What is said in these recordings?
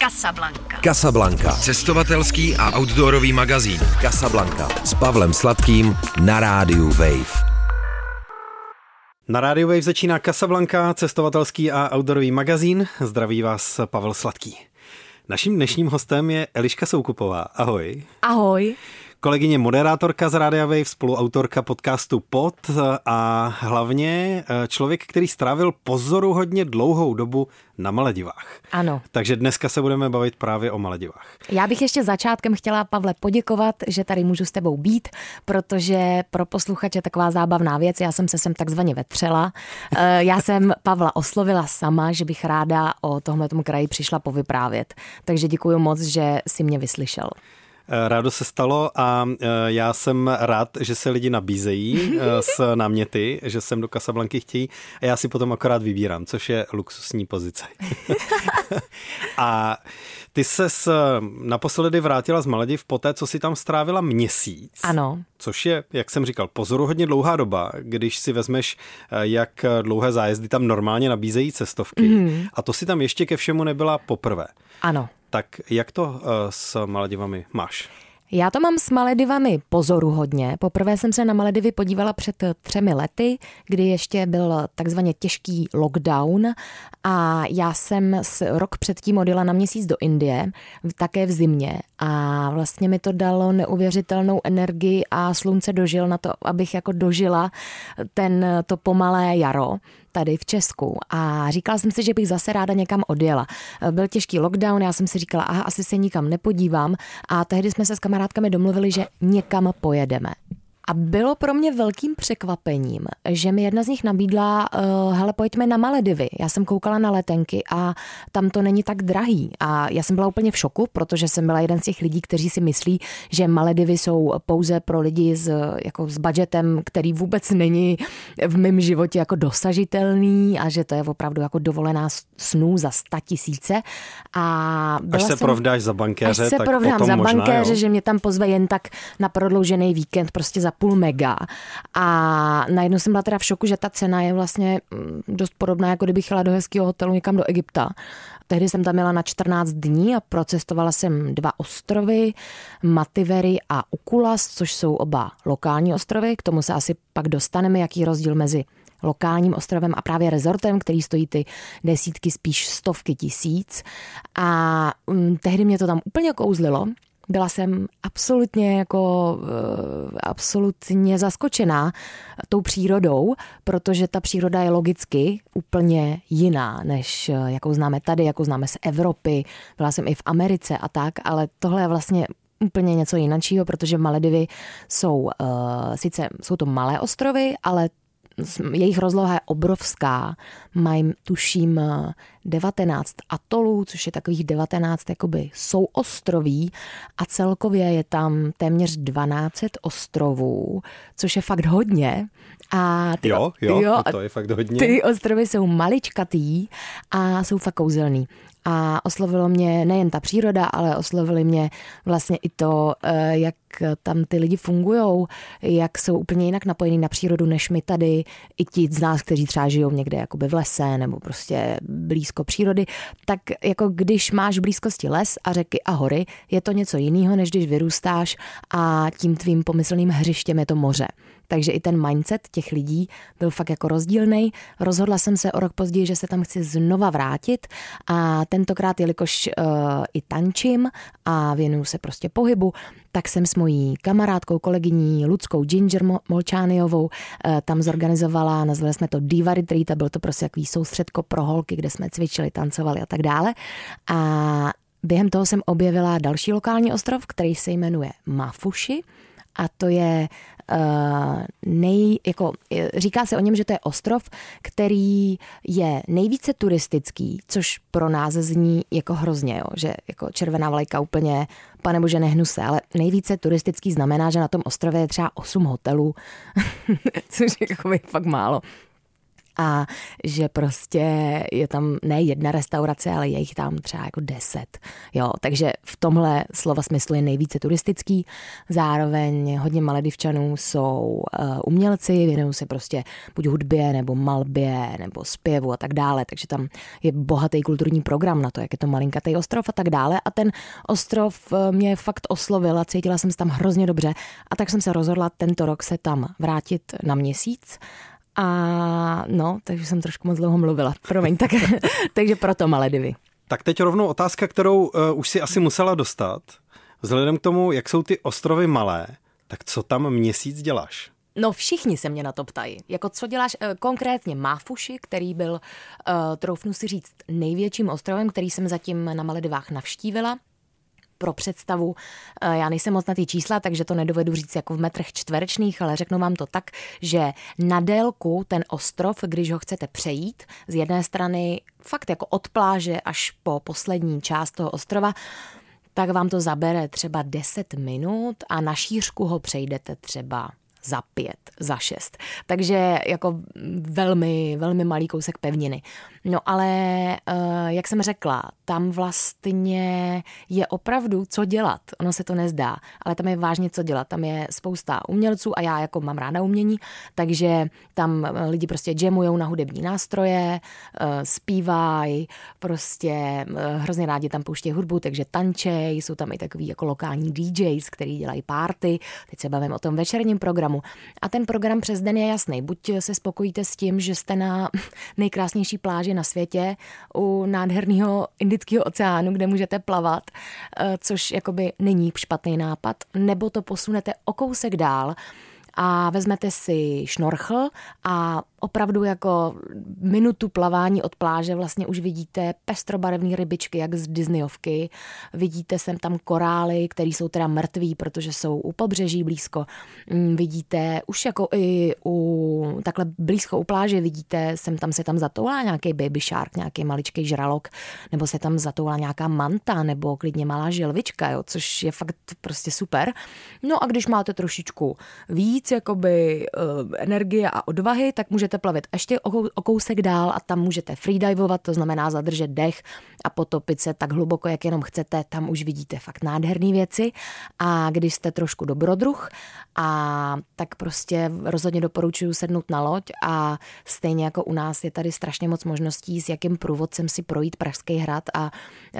Casablanca. Casablanca. Cestovatelský a outdoorový magazín. Casablanca. S Pavlem Sladkým na rádiu Wave. Na rádiu Wave začíná Casablanca, cestovatelský a outdoorový magazín. Zdraví vás Pavel Sladký. Naším dnešním hostem je Eliška Soukupová. Ahoj. Ahoj. Kolegyně moderátorka z Rádia Wave, spoluautorka podcastu Pod a hlavně eh, člověk, který strávil pozoruhodně dlouhou dobu na Maledivách. Ano. Takže dneska se budeme bavit právě o Maledivách. Já bych ještě začátkem chtěla, Pavle, poděkovat, že tady můžu s tebou být, protože pro posluchače taková zábavná věc, já jsem se sem takzvaně vetřela. Eh, já jsem Pavla oslovila sama, že bych ráda o tomhle kraji přišla povyprávět. Takže děkuji moc, že si mě vyslyšel. Eh, rádo se stalo a eh, já jsem rád, že se lidi nabízejí eh, s náměty, že sem do Casablanky chtějí a já si potom akorát vybírám, což je luxusní pozice. a ty se naposledy vrátila z Malediv po té, co si tam strávila měsíc. Ano. Což je, jak jsem říkal, pozoruhodně dlouhá doba, když si vezmeš, jak dlouhé zájezdy tam normálně nabízejí cestovky. Mm. A to si tam ještě ke všemu nebyla poprvé. Ano. Tak jak to uh, s Maledivami máš? Já to mám s Maledivami pozoru hodně. Poprvé jsem se na Maledivy podívala před třemi lety, kdy ještě byl takzvaně těžký lockdown a já jsem rok předtím odjela na měsíc do Indie, také v zimě a vlastně mi to dalo neuvěřitelnou energii a slunce dožil na to, abych jako dožila ten, to pomalé jaro tady v Česku a říkala jsem si, že bych zase ráda někam odjela. Byl těžký lockdown, já jsem si říkala, aha, asi se nikam nepodívám a tehdy jsme se s kamarádkami domluvili, že někam pojedeme. A bylo pro mě velkým překvapením, že mi jedna z nich nabídla, uh, hele, pojďme na Maledivy. Já jsem koukala na letenky a tam to není tak drahý. A já jsem byla úplně v šoku, protože jsem byla jeden z těch lidí, kteří si myslí, že Maledivy jsou pouze pro lidi s, jako s budgetem, který vůbec není v mém životě jako dosažitelný a že to je opravdu jako dovolená snů za sta tisíce. A až se jsem, provdáš za bankéře, až se tak provdám za možná, bankéře, jo. že mě tam pozve jen tak na prodloužený víkend, prostě za půl mega. A najednou jsem byla teda v šoku, že ta cena je vlastně mm, dost podobná, jako kdybych jela do hezkého hotelu někam do Egypta. Tehdy jsem tam měla na 14 dní a procestovala jsem dva ostrovy, Mativery a Ukulas, což jsou oba lokální ostrovy. K tomu se asi pak dostaneme, jaký rozdíl mezi lokálním ostrovem a právě rezortem, který stojí ty desítky, spíš stovky tisíc. A um, tehdy mě to tam úplně kouzlilo, byla jsem absolutně jako uh, absolutně zaskočená tou přírodou, protože ta příroda je logicky úplně jiná, než eh, jakou známe tady, jakou známe z Evropy. Byla jsem i v Americe a tak, ale tohle je vlastně úplně něco jiného, protože Maledivy jsou uh, sice jsou to malé ostrovy, ale jejich rozloha je obrovská. Mají, tuším, 19 atolů, což je takových 19 jakoby souostroví a celkově je tam téměř 12 ostrovů, což je fakt hodně. A ty, jo, jo, jo, to je fakt hodně. Ty ostrovy jsou maličkatý a jsou fakt kouzelný. A oslovilo mě nejen ta příroda, ale oslovili mě vlastně i to, eh, jak tam ty lidi fungují, jak jsou úplně jinak napojení na přírodu než my tady, i ti z nás, kteří třeba žijou někde jakoby v lese nebo prostě blízko přírody, tak jako když máš v blízkosti les a řeky a hory, je to něco jiného, než když vyrůstáš a tím tvým pomyslným hřištěm je to moře. Takže i ten mindset těch lidí byl fakt jako rozdílný. Rozhodla jsem se o rok později, že se tam chci znova vrátit a tentokrát, jelikož uh, i tančím a věnuju se prostě pohybu, tak jsem s mojí kamarádkou, kolegyní Ludskou Ginger Molčániovou uh, tam zorganizovala, nazvali jsme to Diva Retreat a byl to prostě takový soustředko pro holky, kde jsme cvičili, tancovali a tak dále. A během toho jsem objevila další lokální ostrov, který se jmenuje Mafuši a to je nej, jako, říká se o něm, že to je ostrov, který je nejvíce turistický, což pro nás zní jako hrozně, jo, že jako červená vlajka úplně, pane bože, nehnu se, ale nejvíce turistický znamená, že na tom ostrově je třeba 8 hotelů, což je jako fakt málo. A že prostě je tam ne jedna restaurace, ale je jich tam třeba jako deset. Jo, takže v tomhle slova smyslu je nejvíce turistický. Zároveň hodně maledivčanů jsou uh, umělci, věnují se prostě buď hudbě, nebo malbě, nebo zpěvu a tak dále. Takže tam je bohatý kulturní program na to, jak je to malinkatý ostrov a tak dále. A ten ostrov eh, mě fakt oslovil a cítila jsem se tam hrozně dobře. A tak jsem se rozhodla tento rok se tam vrátit na měsíc a no, takže jsem trošku moc dlouho mluvila. Promiň, tak, takže proto Maledivy. Tak teď rovnou otázka, kterou uh, už si asi musela dostat. Vzhledem k tomu, jak jsou ty ostrovy malé, tak co tam měsíc děláš? No všichni se mě na to ptají. Jako co děláš uh, konkrétně Máfuši, který byl, uh, troufnu si říct, největším ostrovem, který jsem zatím na Maledivách navštívila pro představu, eh, já nejsem moc na ty čísla, takže to nedovedu říct jako v metrech čtverečných, ale řeknu vám to tak, že na délku ten ostrov, když ho chcete přejít, z jedné strany fakt jako od pláže až po poslední část toho ostrova, tak vám to zabere třeba 10 minut a na šířku ho přejdete třeba za pět, za šest. Takže jako velmi, velmi malý kousek pevniny. No ale, eh, jak jsem řekla, tam vlastně je opravdu co dělat. Ono se to nezdá, ale tam je vážně co dělat. Tam je spousta umělců a já jako mám ráda umění, takže tam eh, lidi prostě jamujou na hudební nástroje, eh, zpívají, prostě hrozně rádi tam pouštějí hudbu, takže tančej, jsou tam i takový jako lokální DJs, který dělají party. Teď se bavím o tom večerním programu. A ten program přes den je jasný. Buď se spokojíte s tím, že jste na nejkrásnější pláži pláži na světě u nádherného Indického oceánu, kde můžete plavat, eh, což jakoby není špatný nápad, nebo to posunete o kousek dál a vezmete si šnorchl a opravdu jako minutu plavání od pláže vlastně už vidíte pestrobarevné rybičky, jak z Disneyovky. Vidíte sem tam korály, které jsou teda mrtví, protože jsou u pobřeží blízko. Mm, vidíte už jako i u takhle blízko u pláže vidíte, sem tam se tam zatoulá nějaký baby shark, nějaký maličký žralok, nebo se tam zatoulá nějaká manta, nebo klidně malá želvička, jo, což je fakt prostě super. No a když máte trošičku víc jakoby uh, energie a odvahy, tak můžete plavit ještě o, kousek dál a tam můžete freedivovat, to znamená zadržet dech a potopit se tak hluboko, jak jenom chcete, tam už vidíte fakt nádherné věci a když jste trošku dobrodruh a tak prostě rozhodně doporučuji sednout na loď a stejně jako u nás je tady strašně moc možností, s jakým průvodcem si projít Pražský hrad a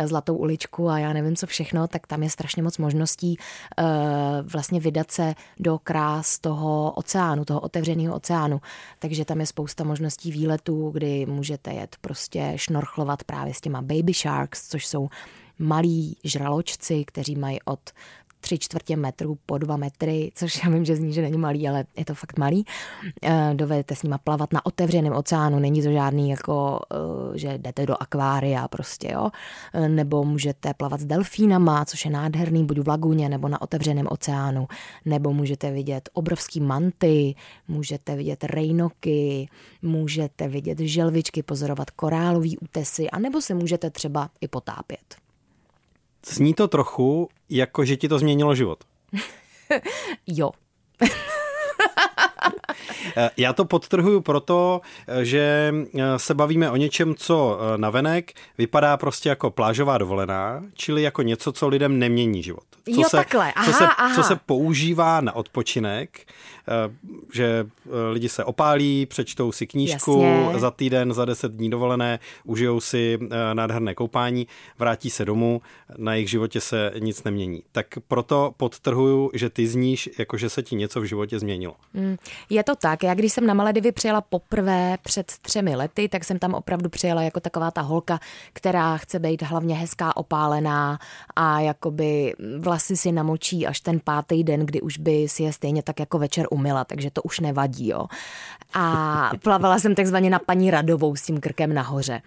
Zlatou uličku a já nevím co všechno, tak tam je strašně moc možností uh, vlastně vydat se do krás toho oceánu, toho otevřeného oceánu. Takže tam je spousta možností výletů, kdy můžete jet prostě šnorchlovat právě s těma baby sharks, což jsou malí žraločci, kteří mají od tři čtvrtě metru po dva metry, což já vím, že zní, že není malý, ale je to fakt malý. Eh, dovedete s nima plavat na otevřeném oceánu, není to žádný jako, eh, že jdete do akvária prostě, jo. Eh, nebo můžete plavat s delfínama, což je nádherný, buď v laguně nebo na otevřeném oceánu. Nebo můžete vidět obrovský manty, můžete vidět rejnoky, můžete vidět želvičky, pozorovat korálový útesy, a nebo se můžete třeba i potápět. Zní to trochu, jako že ti to změnilo život. jo. Eh, já to podtrhuju proto, že eh, se bavíme o něčem, co eh, navenek vypadá prostě jako plážová dovolená, čili jako něco, co lidem nemění život. Co jo, se, takhle. Aha, co, se, aha. co se používá na odpočinek, že lidi se opálí, přečtou si knížku Jasně. za týden, za deset dní dovolené, užijou si nádherné koupání, vrátí se domů, na jejich životě se nic nemění. Tak proto podtrhuju, že ty zníš, jako že se ti něco v životě změnilo. Mm, je to tak. Já když jsem na Maledivy přijela poprvé před třemi lety, tak jsem tam opravdu přijela jako taková ta holka, která chce být hlavně hezká, opálená a jakoby vlasy si namočí až ten pátý den, kdy už by si je stejně tak jako večer umila, takže to už nevadí, jo. A plavala jsem takzvaně na paní Radovou s tím krkem nahoře.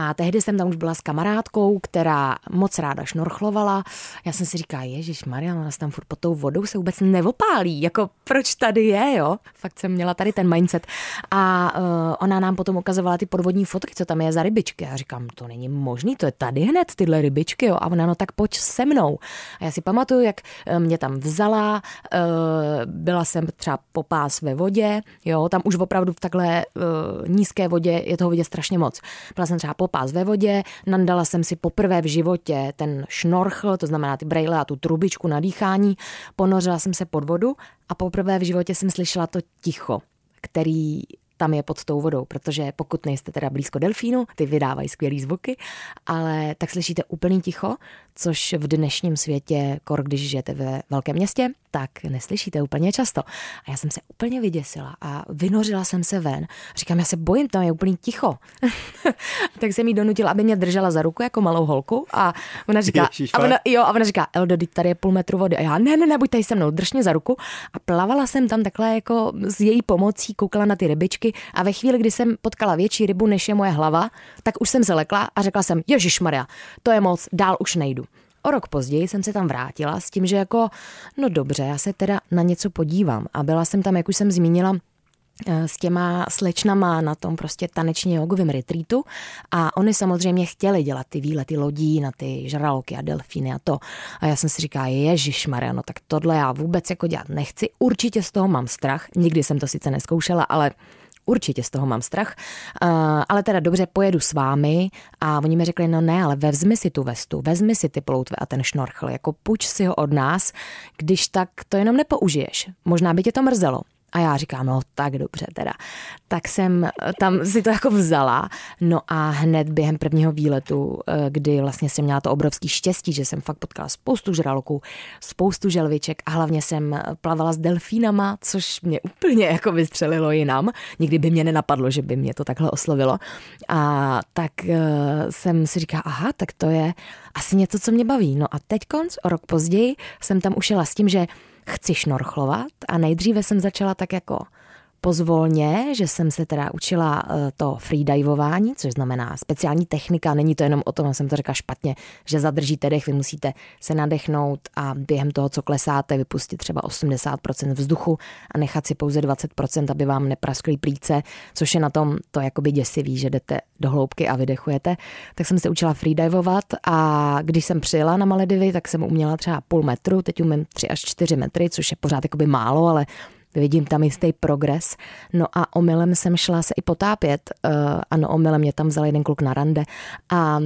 A tehdy jsem tam už byla s kamarádkou, která moc ráda šnorchlovala. Já jsem si říkala, Ježíš Maria, se tam furt pod tou vodou se vůbec nevopálí. Jako proč tady je, jo? Fakt jsem měla tady ten mindset. A uh, ona nám potom ukazovala ty podvodní fotky, co tam je za rybičky. Já říkám, to není možný, to je tady hned tyhle rybičky, jo? A ona, no tak pojď se mnou. A já si pamatuju, jak eh, mě tam vzala, uh, byla jsem třeba po pás ve vodě, jo, tam už opravdu v takhle uh, nízké vodě je toho vidět strašně moc. Byla jsem třeba po pás ve vodě, nandala jsem si poprvé v životě ten šnorchl, to znamená ty brejle a tu trubičku na dýchání, ponořila jsem se pod vodu a poprvé v životě jsem slyšela to ticho, který tam je pod tou vodou, protože pokud nejste teda blízko delfínu, ty vydávají skvělý zvuky, ale tak slyšíte úplný ticho, což v dnešním světě, kor když žijete ve velkém městě, tak neslyšíte úplně často. A já jsem se úplně vyděsila a vynořila jsem se ven. Říkám, já se bojím, tam je úplný ticho. tak jsem jí donutila, aby mě držela za ruku jako malou holku a ona říká, Ježiš, a ona, jo, a ona říká, Eldo, tady je půl metru vody. A já, ne, ne, ne, buď tady se mnou, drž mě za ruku. A plavala jsem tam takhle jako s její pomocí, koukala na ty rybičky a ve chvíli, kdy jsem potkala větší rybu, než je moje hlava, tak už jsem se lekla a řekla jsem, Ježíš Maria, to je moc, dál už nejdu. O rok později jsem se tam vrátila s tím, že jako, no dobře, já se teda na něco podívám. A byla jsem tam, jak už jsem zmínila, eh, s těma slečnama na tom prostě taneční jogovém retreatu a oni samozřejmě chtěli dělat ty výlety lodí na ty žraloky a delfíny a to. A já jsem si říkala, ježiš Maria, no tak tohle já vůbec jako dělat nechci, určitě z toho mám strach, nikdy jsem to sice neskoušela, ale Určitě z toho mám strach, uh, ale teda dobře, pojedu s vámi a oni mi řekli, no ne, ale vezmi si tu vestu, vezmi si ty ploutve a ten šnorchl, jako půjč si ho od nás, když tak to jenom nepoužiješ. Možná by tě to mrzelo. A já říkám, no tak dobře teda. Tak jsem tam si to jako vzala, no a hned během prvního výletu, eh, kdy vlastně jsem měla to obrovský štěstí, že jsem fakt potkala spoustu žraloků, spoustu želviček a hlavně jsem plavala s delfínama, což mě úplně jako vystřelilo jinam. Nikdy by mě nenapadlo, že by mě to takhle oslovilo. A tak jsem si říkala, aha, tak to je asi něco, co mě baví. No a teď konc, rok později, jsem tam ušela s tím, že chci šnorchlovat a nejdříve jsem začala tak jako pozvolně, že jsem se teda učila eh, to freedivování, což znamená speciální technika, není to jenom o tom, jsem to řekla špatně, že zadržíte dech, vy musíte se nadechnout a během toho, co klesáte, vypustit třeba 80% vzduchu a nechat si pouze 20%, aby vám nepraskly plíce, což je na tom to jakoby děsivý, že jdete do hloubky a vydechujete. Tak jsem se učila freedivovat a když jsem přijela na Maledivy, tak jsem uměla třeba půl metru, teď umím 3 až 4 metry, což je pořád jakoby málo, ale vidím tam jistý progres. No a omylem jsem šla se i potápět. Uh, ano, omylem mě tam vzal jeden kluk na rande. A,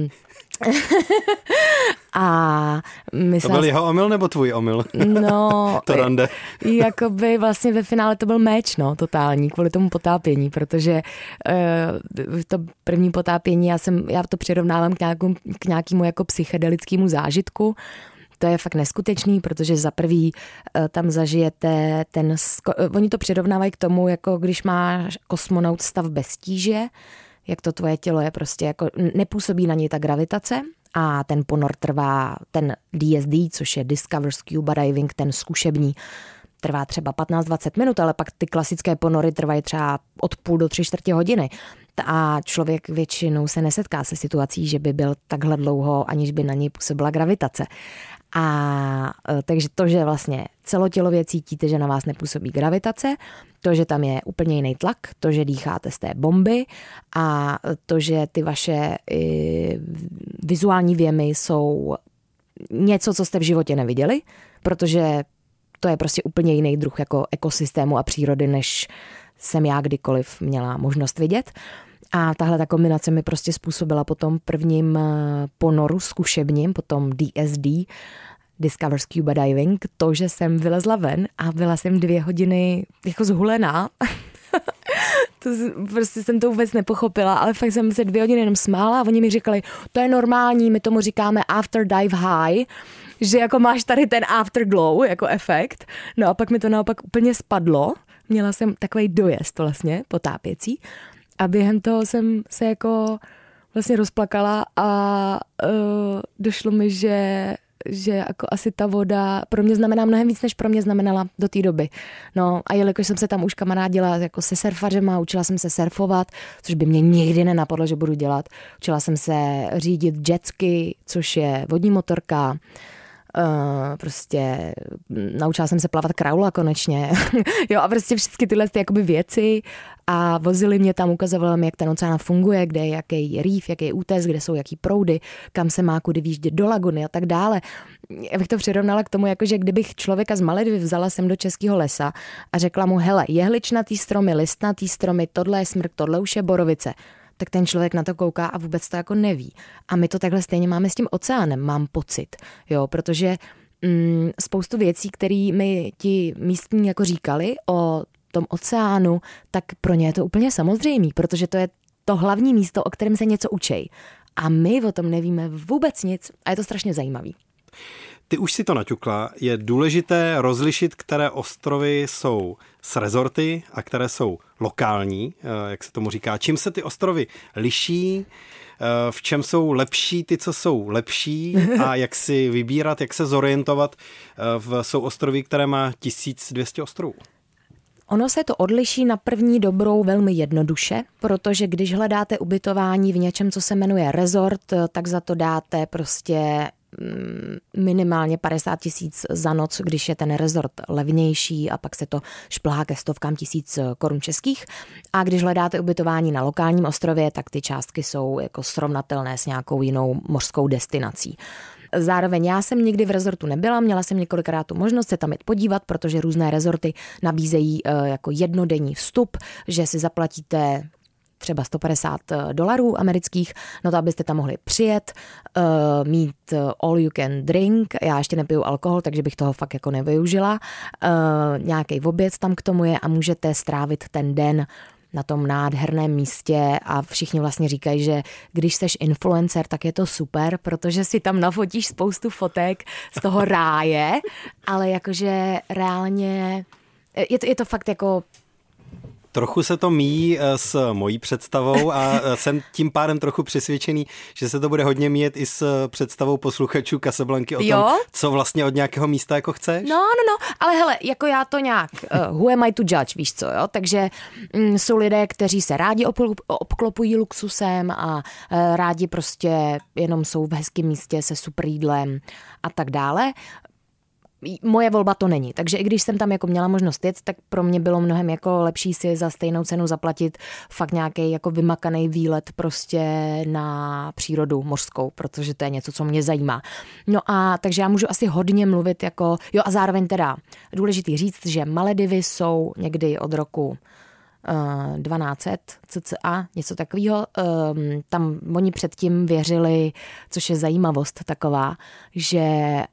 a To myslela, byl jeho omyl nebo tvůj omyl? No, to rande. jakoby vlastně ve finále to byl meč, no, totální, kvůli tomu potápění, protože uh, to první potápění, já jsem, já to přirovnávám k, nějakou, k nějakému jako psychedelickému zážitku, to je fakt neskutečný, protože za prvý eh, tam zažijete ten, eh, oni to přirovnávají k tomu, jako když máš kosmonaut stav bez tíže, jak to tvoje tělo je prostě jako, nepůsobí na něj ta gravitace a ten ponor trvá, ten DSD, což je Discover Scuba Diving, ten zkušební, trvá třeba 15-20 minut, ale pak ty klasické ponory trvají třeba od půl do tři čtvrtě hodiny. A člověk většinou se nesetká se situací, že by byl takhle dlouho, aniž by na něj působila gravitace. A e, takže to, že vlastně celotělově cítíte, že na vás nepůsobí gravitace, to, že tam je úplně jiný tlak, to, že dýcháte z té bomby a to, že ty vaše i, vizuální věmy jsou něco, co jste v životě neviděli, protože to je prostě úplně jiný druh jako ekosystému a přírody, než jsem já kdykoliv měla možnost vidět. A tahle ta kombinace mi prostě způsobila po tom prvním ponoru zkušebním, potom DSD, Discover Scuba Diving, to, že jsem vylezla ven a byla jsem dvě hodiny jako zhulená. to, prostě jsem to vůbec nepochopila, ale fakt jsem se dvě hodiny jenom smála a oni mi říkali, to je normální, my tomu říkáme after dive high, že jako máš tady ten afterglow jako efekt. No a pak mi to naopak úplně spadlo. Měla jsem takový dojezd vlastně potápěcí a během toho jsem se jako vlastně rozplakala a uh, došlo mi, že že jako asi ta voda pro mě znamená mnohem víc, než pro mě znamenala do té doby. No a jelikož jsem se tam už kamarádila jako se surfařema, učila jsem se surfovat, což by mě nikdy nenapadlo, že budu dělat. Učila jsem se řídit jetsky, což je vodní motorka, Uh, prostě naučila jsem se plavat kraula konečně. jo a prostě všechny tyhle ty jakoby věci a vozili mě tam, ukazovali mi, jak ten oceán funguje, kde je jaký rýf, jaký je útes, kde jsou jaký proudy, kam se má kudy výjíždět do laguny a tak dále. Já bych to přirovnala k tomu, jako že kdybych člověka z Maledivy vzala sem do českého lesa a řekla mu, hele, jehličnatý stromy, listnatý stromy, tohle je smrk, tohle už je borovice tak ten člověk na to kouká a vůbec to jako neví. A my to takhle stejně máme s tím oceánem, mám pocit, jo, protože mm, spoustu věcí, které mi ti místní jako říkali o tom oceánu, tak pro ně je to úplně samozřejmý, protože to je to hlavní místo, o kterém se něco učej. A my o tom nevíme vůbec nic a je to strašně zajímavý. Ty už si to naťukla. Je důležité rozlišit, které ostrovy jsou s rezorty a které jsou lokální, eh, jak se tomu říká. Čím se ty ostrovy liší, eh, v čem jsou lepší ty, co jsou lepší a jak si vybírat, jak se zorientovat eh, v jsou ostrovy, které má 1200 ostrovů. Ono se to odliší na první dobrou velmi jednoduše, protože když hledáte ubytování v něčem, co se jmenuje resort, tak za to dáte prostě minimálně 50 tisíc za noc, když je ten rezort levnější a pak se to šplhá ke stovkám tisíc korun českých. A když hledáte ubytování na lokálním ostrově, tak ty částky jsou jako srovnatelné s nějakou jinou mořskou destinací. Zároveň já jsem nikdy v rezortu nebyla, měla jsem několikrát tu možnost se tam jít podívat, protože různé rezorty nabízejí eh, jako jednodenní vstup, že si zaplatíte třeba 150 eh, dolarů amerických, no to abyste tam mohli přijet, uh, mít eh, all you can drink, já ještě nepiju alkohol, takže bych toho fakt jako nevyužila, nějaký oběd tam k tomu je a můžete strávit ten den na tom nádherném místě a všichni vlastně říkají, že když seš influencer, tak je to super, protože si tam nafotíš spoustu fotek z toho ráje, ale jakože reálně je to, je to fakt jako Trochu se to míjí eh, s mojí představou a eh, jsem tím pádem trochu přesvědčený, že se to bude hodně míjet i s představou posluchačů Kasablanky o tom, jo? co vlastně od nějakého místa jako chceš. No, no, no, ale hele, jako já to nějak, uh, who am I to judge, víš co, jo, takže um, jsou lidé, kteří se rádi obklopují luxusem a uh, rádi prostě jenom jsou v hezkém místě se super jídlem a tak dále moje volba to není. Takže i když jsem tam jako měla možnost jet, tak pro mě bylo mnohem jako lepší si za stejnou cenu zaplatit fakt nějaký jako vymakaný výlet prostě na přírodu mořskou, protože to je něco, co mě zajímá. No a takže já můžu asi hodně mluvit jako, jo a zároveň teda důležitý říct, že Maledivy jsou někdy od roku 1200 cca, něco takového. Ehm, tam oni předtím věřili, což je zajímavost taková, že eh,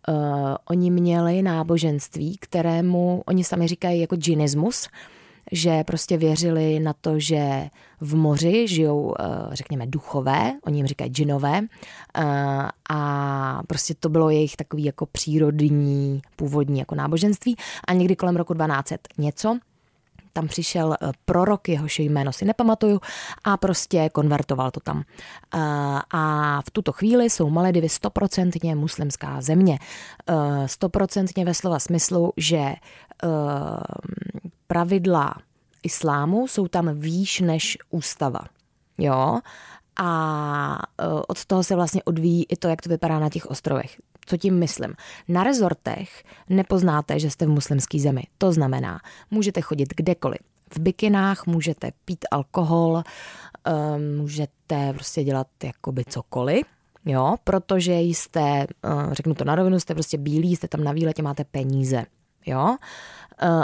oni měli náboženství, kterému oni sami říkají jako džinismus, že prostě věřili na to, že v moři žijou, eh, řekněme, duchové, oni jim říkají džinové, eh, a prostě to bylo jejich takový jako přírodní, původní jako náboženství a někdy kolem roku 1200 něco, tam přišel eh, prorok, jehož jméno si nepamatuju, a prostě konvertoval to tam. Eh, a v tuto chvíli jsou Maledivy stoprocentně muslimská země. Eh, stoprocentně ve slova smyslu, že pravidla islámu jsou tam výš než ústava. Jo? A od toho se vlastně odvíjí i to, jak to vypadá na těch ostrovech. Co tím myslím? Na rezortech nepoznáte, že jste v muslimské zemi. To znamená, můžete chodit kdekoliv. V bikinách můžete pít alkohol, ehm, můžete prostě dělat jakoby cokoliv, jo, protože jste, eh, řeknu to na rovinu, jste prostě bílí, jste tam na výletě, máte peníze, jo.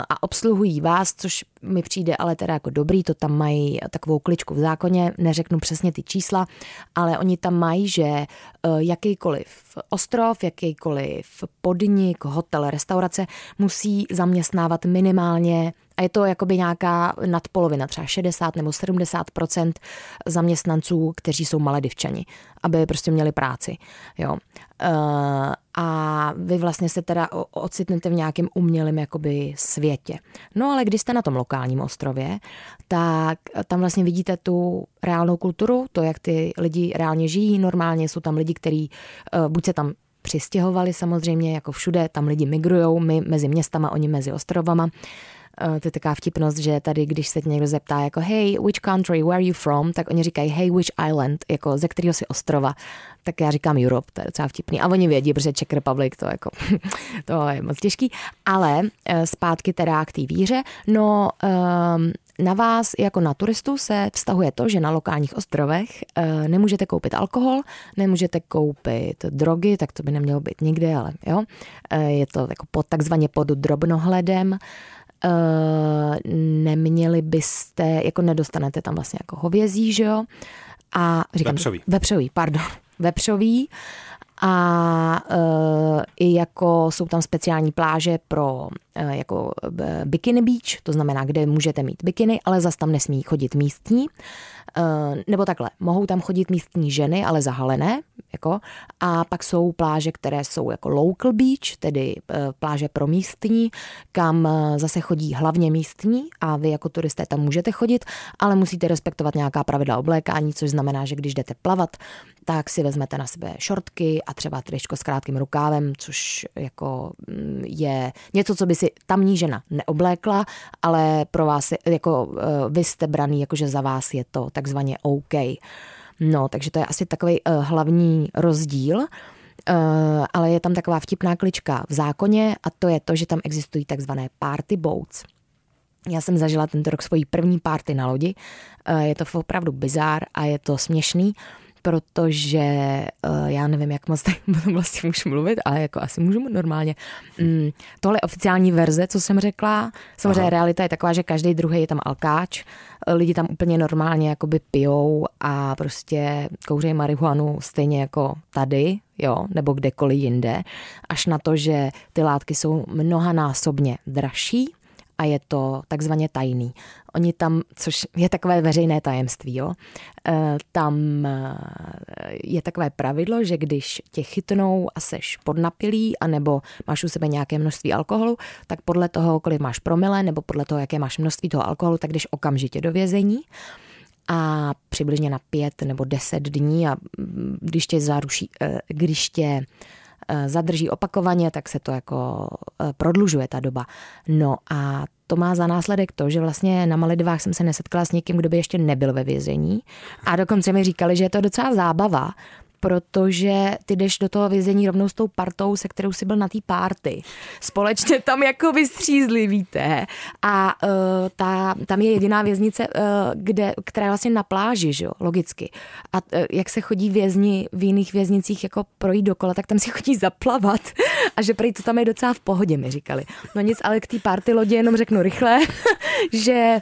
A obsluhují vás, což mi přijde ale teda jako dobrý, to tam mají takovou kličku v zákoně, neřeknu přesně ty čísla, ale oni tam mají, že eh, jakýkoliv ostrov, jakýkoliv podnik, hotel, restaurace musí zaměstnávat minimálně a je to jakoby nějaká nadpolovina, třeba 60 nebo 70% zaměstnanců, kteří jsou maledivčani, aby prostě měli práci. Jo. Eh, a vy vlastně se teda ocitnete v nějakém umělém jakoby světě. No ale když jste na tom lokálním ostrově, tak tam vlastně vidíte tu reálnou kulturu, to, jak ty lidi reálně žijí. Normálně jsou tam lidi, kteří uh, buď se tam přistěhovali samozřejmě, jako všude, tam lidi migrujou, my mezi městama, oni mezi ostrovama. Eh, to je taková vtipnost, že tady, když se někdo zeptá jako hey, which country, where are you from, tak oni říkají hey, which island, jako ze kterého si ostrova. Tak já říkám Europe, to je docela vtipný. A oni vědí, protože Czech Republic, to, jako, to je moc těžký. Ale eh, zpátky teda k té víře, no ehm, na vás jako na turistu se vztahuje to, že na lokálních ostrovech eh, nemůžete koupit alkohol, nemůžete koupit drogy, tak to by nemělo být nikdy, ale jo. Je to jako pod, takzvaně pod drobnohledem. Uh, neměli byste, jako nedostanete tam vlastně jako hovězí, že jo? A říkám, vepřový. Vepřový, pardon. Vepřový. A uh, i jako jsou tam speciální pláže pro jako uh, bikini beach, to znamená, kde můžete mít bikiny, ale zas tam nesmí chodit místní. Eh, nebo takhle, mohou tam chodit místní ženy, ale zahalené, jako, a pak jsou pláže, které jsou jako local beach, tedy eh, pláže pro místní, kam eh, zase chodí hlavně místní a vy jako turisté tam můžete chodit, ale musíte respektovat nějaká pravidla oblékání, což znamená, že když jdete plavat, tak si vezmete na sebe šortky a třeba tričko s krátkým rukávem, což jako mm, je něco, co by si tamní žena neoblékla, ale pro vás, jako vy jste braný, jakože za vás je to takzvaně OK. No, takže to je asi takový uh, hlavní rozdíl. Uh, ale je tam taková vtipná klička v zákoně a to je to, že tam existují takzvané party boats. Já jsem zažila tento rok svoji první party na lodi. Je to opravdu bizár a je to směšný. Protože uh, já nevím, jak moc tady vlastně můžu mluvit, ale jako asi můžu normálně. Mm, tohle je oficiální verze, co jsem řekla. Samozřejmě Aha. realita je taková, že každý druhý je tam alkáč, lidi tam úplně normálně jakoby pijou a prostě kouřejí marihuanu stejně jako tady, jo, nebo kdekoliv jinde, až na to, že ty látky jsou mnohanásobně dražší, a je to takzvaně tajný. Oni tam, což je takové veřejné tajemství, jo, eh, tam eh, je takové pravidlo, že když tě chytnou a seš podnapilý, anebo máš u sebe nějaké množství alkoholu, tak podle toho, kolik máš promile, nebo podle toho, jaké máš množství toho alkoholu, tak jdeš okamžitě do vězení a přibližně na pět nebo deset dní a mm, když tě zaruší, eh, když tě zadrží opakovaně, tak se to jako eh, prodlužuje ta doba. No a to má za následek to, že vlastně na Maledivách jsem se nesetkala s někým, kdo by ještě nebyl ve vězení. A dokonce mi říkali, že je to docela zábava, protože ty jdeš do toho vězení rovnou s tou partou, se kterou jsi byl na té párty. Společně tam jako vystřízli, víte. A uh, ta, tam je jediná věznice, uh, kde, která je vlastně na pláži, že jo, logicky. A uh, jak se chodí vězni v jiných věznicích jako projít dokola, tak tam si chodí zaplavat. A že prý to tam je docela v pohodě, mi říkali. No nic, ale k té party lodi jenom řeknu rychle, že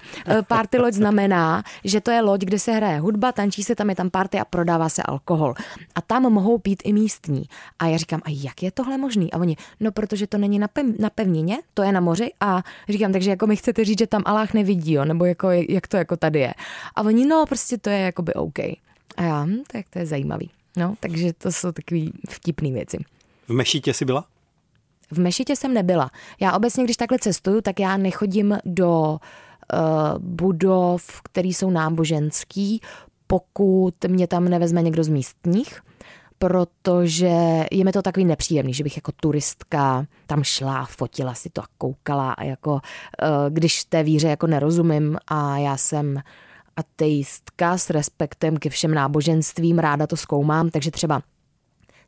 party loď znamená, že to je loď, kde se hraje hudba, tančí se, tam je tam party a prodává se alkohol a tam mohou pít i místní. A já říkám, a jak je tohle možný? A oni, no protože to není na, pev, na pevnině, to je na moři a říkám, takže jako mi chcete říct, že tam Aláh nevidí, jo? nebo jako, jak to jako tady je. A oni, no prostě to je jakoby OK. A já, hm, tak to je zajímavý. No, takže to jsou takové vtipné věci. V Mešitě jsi byla? V Mešitě jsem nebyla. Já obecně, když takhle cestuju, tak já nechodím do uh, budov, které jsou náboženský, pokud mě tam nevezme někdo z místních, protože je mi to takový nepříjemný, že bych jako turistka tam šla, fotila si to a koukala a jako eh, když té víře jako nerozumím a já jsem ateistka s respektem ke všem náboženstvím, ráda to zkoumám, takže třeba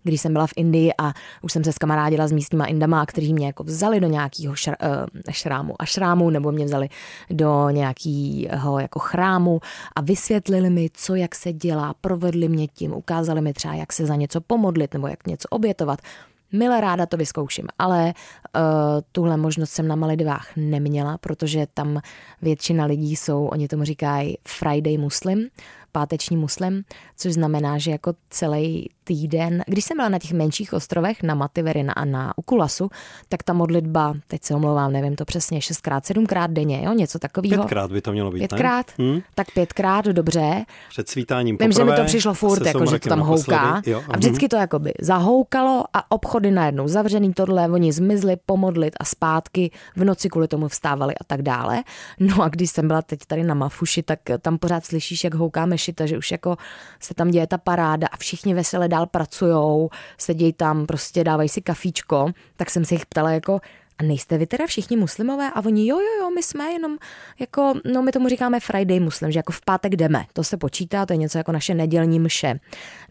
když jsem byla v Indii a už jsem se skamarádila s místníma Indama, kteří mě jako vzali do nějakého šr, uh, šrámu a šrámu, nebo mě vzali do nějakého jako chrámu a vysvětlili mi, co jak se dělá, provedli mě tím, ukázali mi třeba, jak se za něco pomodlit nebo jak něco obětovat. Mile ráda to vyzkouším, ale uh, tuhle možnost jsem na Maledivách neměla, protože tam většina lidí jsou, oni tomu říkají Friday Muslim, páteční muslim, což znamená, že jako celý týden, když jsem byla na těch menších ostrovech, na Mativerina a na Ukulasu, tak ta modlitba, teď se omlouvám, nevím to přesně, šestkrát, sedmkrát denně, jo, něco takového. Pětkrát by to mělo být, Pětkrát? Hmm? Tak pětkrát, dobře. Před svítáním Vím, že mi to přišlo furt, jako, že to tam houká. Jo, a vždycky to jakoby zahoukalo a obchody najednou zavřený, tohle, oni zmizli pomodlit a zpátky, v noci kvůli tomu vstávali a tak dále. No a když jsem byla teď tady na Mafuši, tak tam pořád slyšíš, jak houkáme mešita, že už jako se tam děje ta paráda a všichni vesele dál pracujou, sedějí tam, prostě dávají si kafíčko, tak jsem se jich ptala jako, a nejste vy teda všichni muslimové? A oni, jo, jo, jo, my jsme jenom jako, no my tomu říkáme Friday muslim, že jako v pátek jdeme. To se počítá, to je něco jako naše nedělní mše.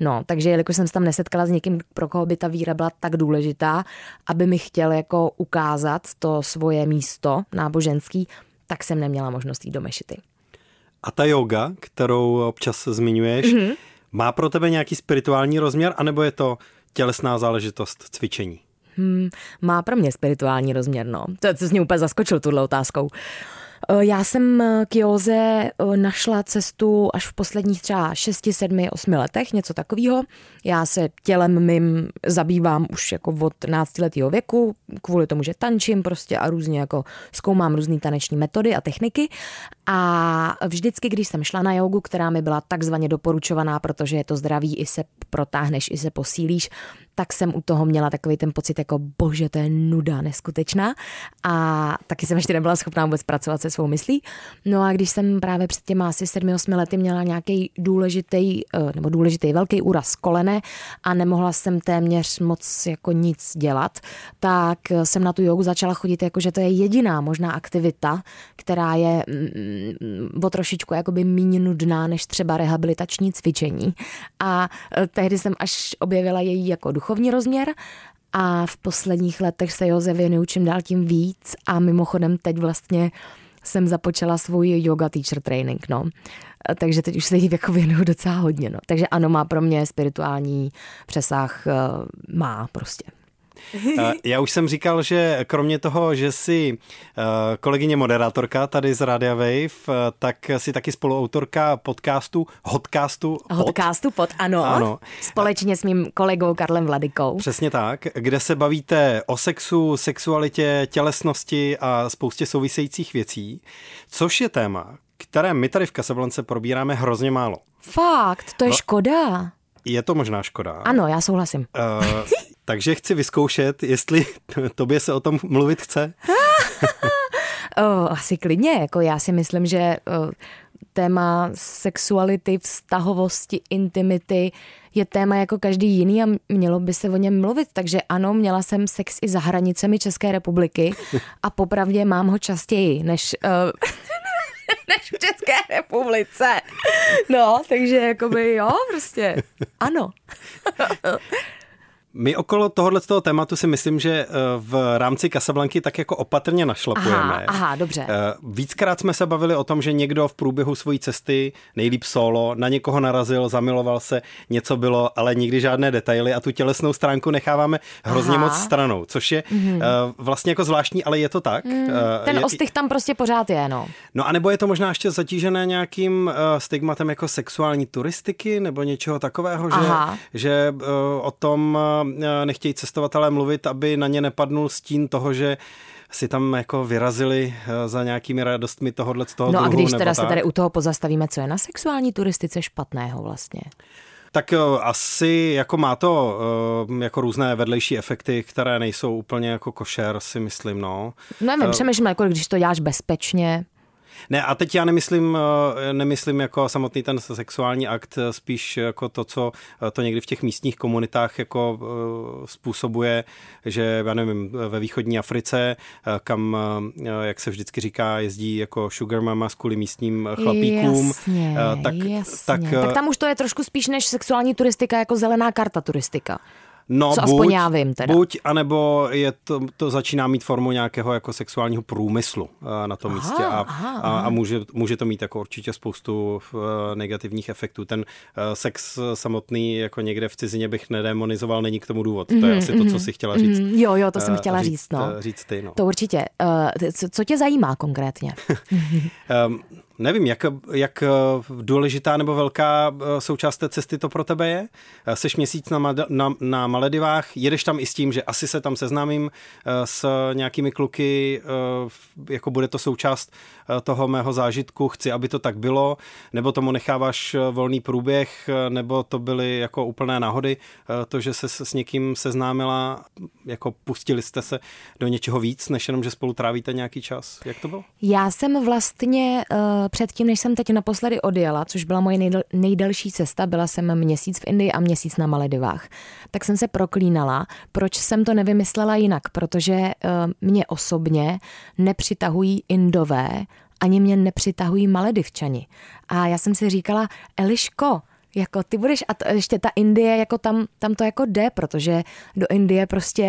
No, takže jelikož jsem se tam nesetkala s někým, pro koho by ta víra byla tak důležitá, aby mi chtěl jako ukázat to svoje místo náboženský, tak jsem neměla možnost jít do mešity. A ta yoga, kterou občas zmiňuješ, mm-hmm. má pro tebe nějaký spirituální rozměr, anebo je to tělesná záležitost cvičení? Hmm, má pro mě spirituální rozměr, no. To, co mě úplně zaskočil tuhle otázkou. Eh, já jsem k józe eh, našla cestu až v posledních třeba 6, 7, 8 letech, něco takového. Já se tělem mým zabývám už jako od 12 letého věku, kvůli tomu, že tančím prostě a různě jako zkoumám různé taneční metody a techniky. A vždycky, když jsem šla na jogu, která mi byla takzvaně doporučovaná, protože je to zdraví, i se protáhneš, i se posílíš, tak jsem u toho měla takový ten pocit jako bože, to je nuda neskutečná a taky jsem ještě nebyla schopná vůbec pracovat se svou myslí. No a když jsem právě před těma asi 7-8 lety měla nějaký důležitý, eh, nebo důležitý velký úraz kolene a nemohla jsem téměř moc jako nic dělat, tak jsem na tu jogu začala chodit jako, že to je jediná možná aktivita, která je mm, o trošičku jakoby méně nudná než třeba rehabilitační cvičení. A eh, tehdy jsem až objevila její jako duchovní rozměr a v posledních letech se Joze věnuju čím dál tím víc a mimochodem teď vlastně jsem započala svůj yoga teacher training, no. Takže teď už se jí jako věnuju docela hodně, no. Takže ano, má pro mě spirituální přesah, eh, má prostě. Eh, já už jsem říkal, že kromě toho, že jsi eh, kolegyně moderátorka tady z Radia Wave, eh, tak si taky spoluautorka podcastu, hodcastu pod. Hodcastu pod, ano. ano. Společně s mým kolegou Karlem Vladikou. Přesně tak, kde se bavíte o sexu, sexualitě, tělesnosti a spoustě souvisejících věcí, což je téma, které my tady v Kasablance probíráme hrozně málo. Fakt, to je no, škoda. Je to možná škoda. Ano, já souhlasím. Uh, takže chci vyzkoušet, jestli tobě se o tom mluvit chce. oh, asi klidně, jako já si myslím, že oh, téma sexuality, vztahovosti, intimity je téma jako každý jiný a mělo by se o něm mluvit. Takže ano, měla jsem sex i za hranicemi České republiky a popravdě mám ho častěji než... Uh, než v České republice. No, takže jakoby jo, prostě ano. My okolo tohohle toho tématu si myslím, že eh, v rámci Casablanky tak jako opatrně našlapujeme. Aha, aha, dobře. Eh, víckrát jsme se bavili o tom, že někdo v průběhu své cesty, nejlíp solo, na někoho narazil, zamiloval se, něco bylo, ale nikdy žádné detaily a tu tělesnou stránku necháváme hrozně aha. moc stranou, což je mm-hmm. vlastně jako zvláštní, ale je to tak. Mm, ten je, ostych tam prostě pořád je, no. No a nebo je to možná ještě zatížené nějakým stigmatem jako sexuální turistiky nebo něčeho takového, že, že o tom nechtějí cestovatelé mluvit, aby na ně nepadnul stín toho, že si tam jako vyrazili eh, za nějakými radostmi tohohle z toho No druhu, a když teda tak. se tady u toho pozastavíme, co je na sexuální turistice špatného vlastně? Tak eh, asi jako má to jako různé vedlejší efekty, které nejsou úplně jako košer, si myslím, no. No nevím, přemýšlím, jako když to děláš bezpečně. Ne, a teď já nemyslím, eh, nemyslím jako samotný ten sexuální akt, eh, spíš jako to, co eh, to někdy v těch místních komunitách jako způsobuje, že já nevím, ve východní Africe, kam, jak se vždycky říká, jezdí jako sugar mama kvůli místním chlapíkům. Jasně, tak, jasně. Tak, tak tam už to je trošku spíš než sexuální turistika, jako zelená karta turistika. No, Co buď, aspoň já vím teda. Buď, anebo je to, to začíná mít formu nějakého jako sexuálního průmyslu eh, na tom aha, místě a, aha, a, a může, může to mít jako určitě spoustu uh, negativních efektů. Ten uh, sex samotný jako někde v cizině bych nedemonizoval, není k tomu důvod. Mm-hmm, to je mhm, asi mm-hmm, to, co mhm, si chtěla říct. Mm-hmm, jo, jo, to jsem chtěla říct, říct no. Říct ty, no. To určitě. Co, co tě zajímá konkrétně? um, Nevím, jak, jak eh, důležitá nebo velká eh, součást té cesty to pro tebe je. Eh, seš měsíc na, na, na Maledivách, jedeš tam i s tím, že asi se tam seznámím s nějakými kluky, jako bude to součást toho mého zážitku, chci, aby to tak bylo, nebo tomu necháváš volný průběh, nebo to byly jako úplné náhody, to, že se s někým seznámila, jako pustili jste se do něčeho víc, než jenom, že spolu trávíte nějaký čas. Jak to bylo? Já jsem vlastně předtím, než jsem teď naposledy odjela, což byla moje nejdel, nejdelší cesta, byla jsem měsíc v Indii a měsíc na Maledivách, tak jsem se proklínala, proč jsem to nevymyslela jinak, protože uh, mě osobně nepřitahují Indové, ani mě nepřitahují Maledivčani. A já jsem si říkala, Eliško, jako ty budeš, a to, ještě ta Indie, jako tam, tam to jako jde, protože do Indie prostě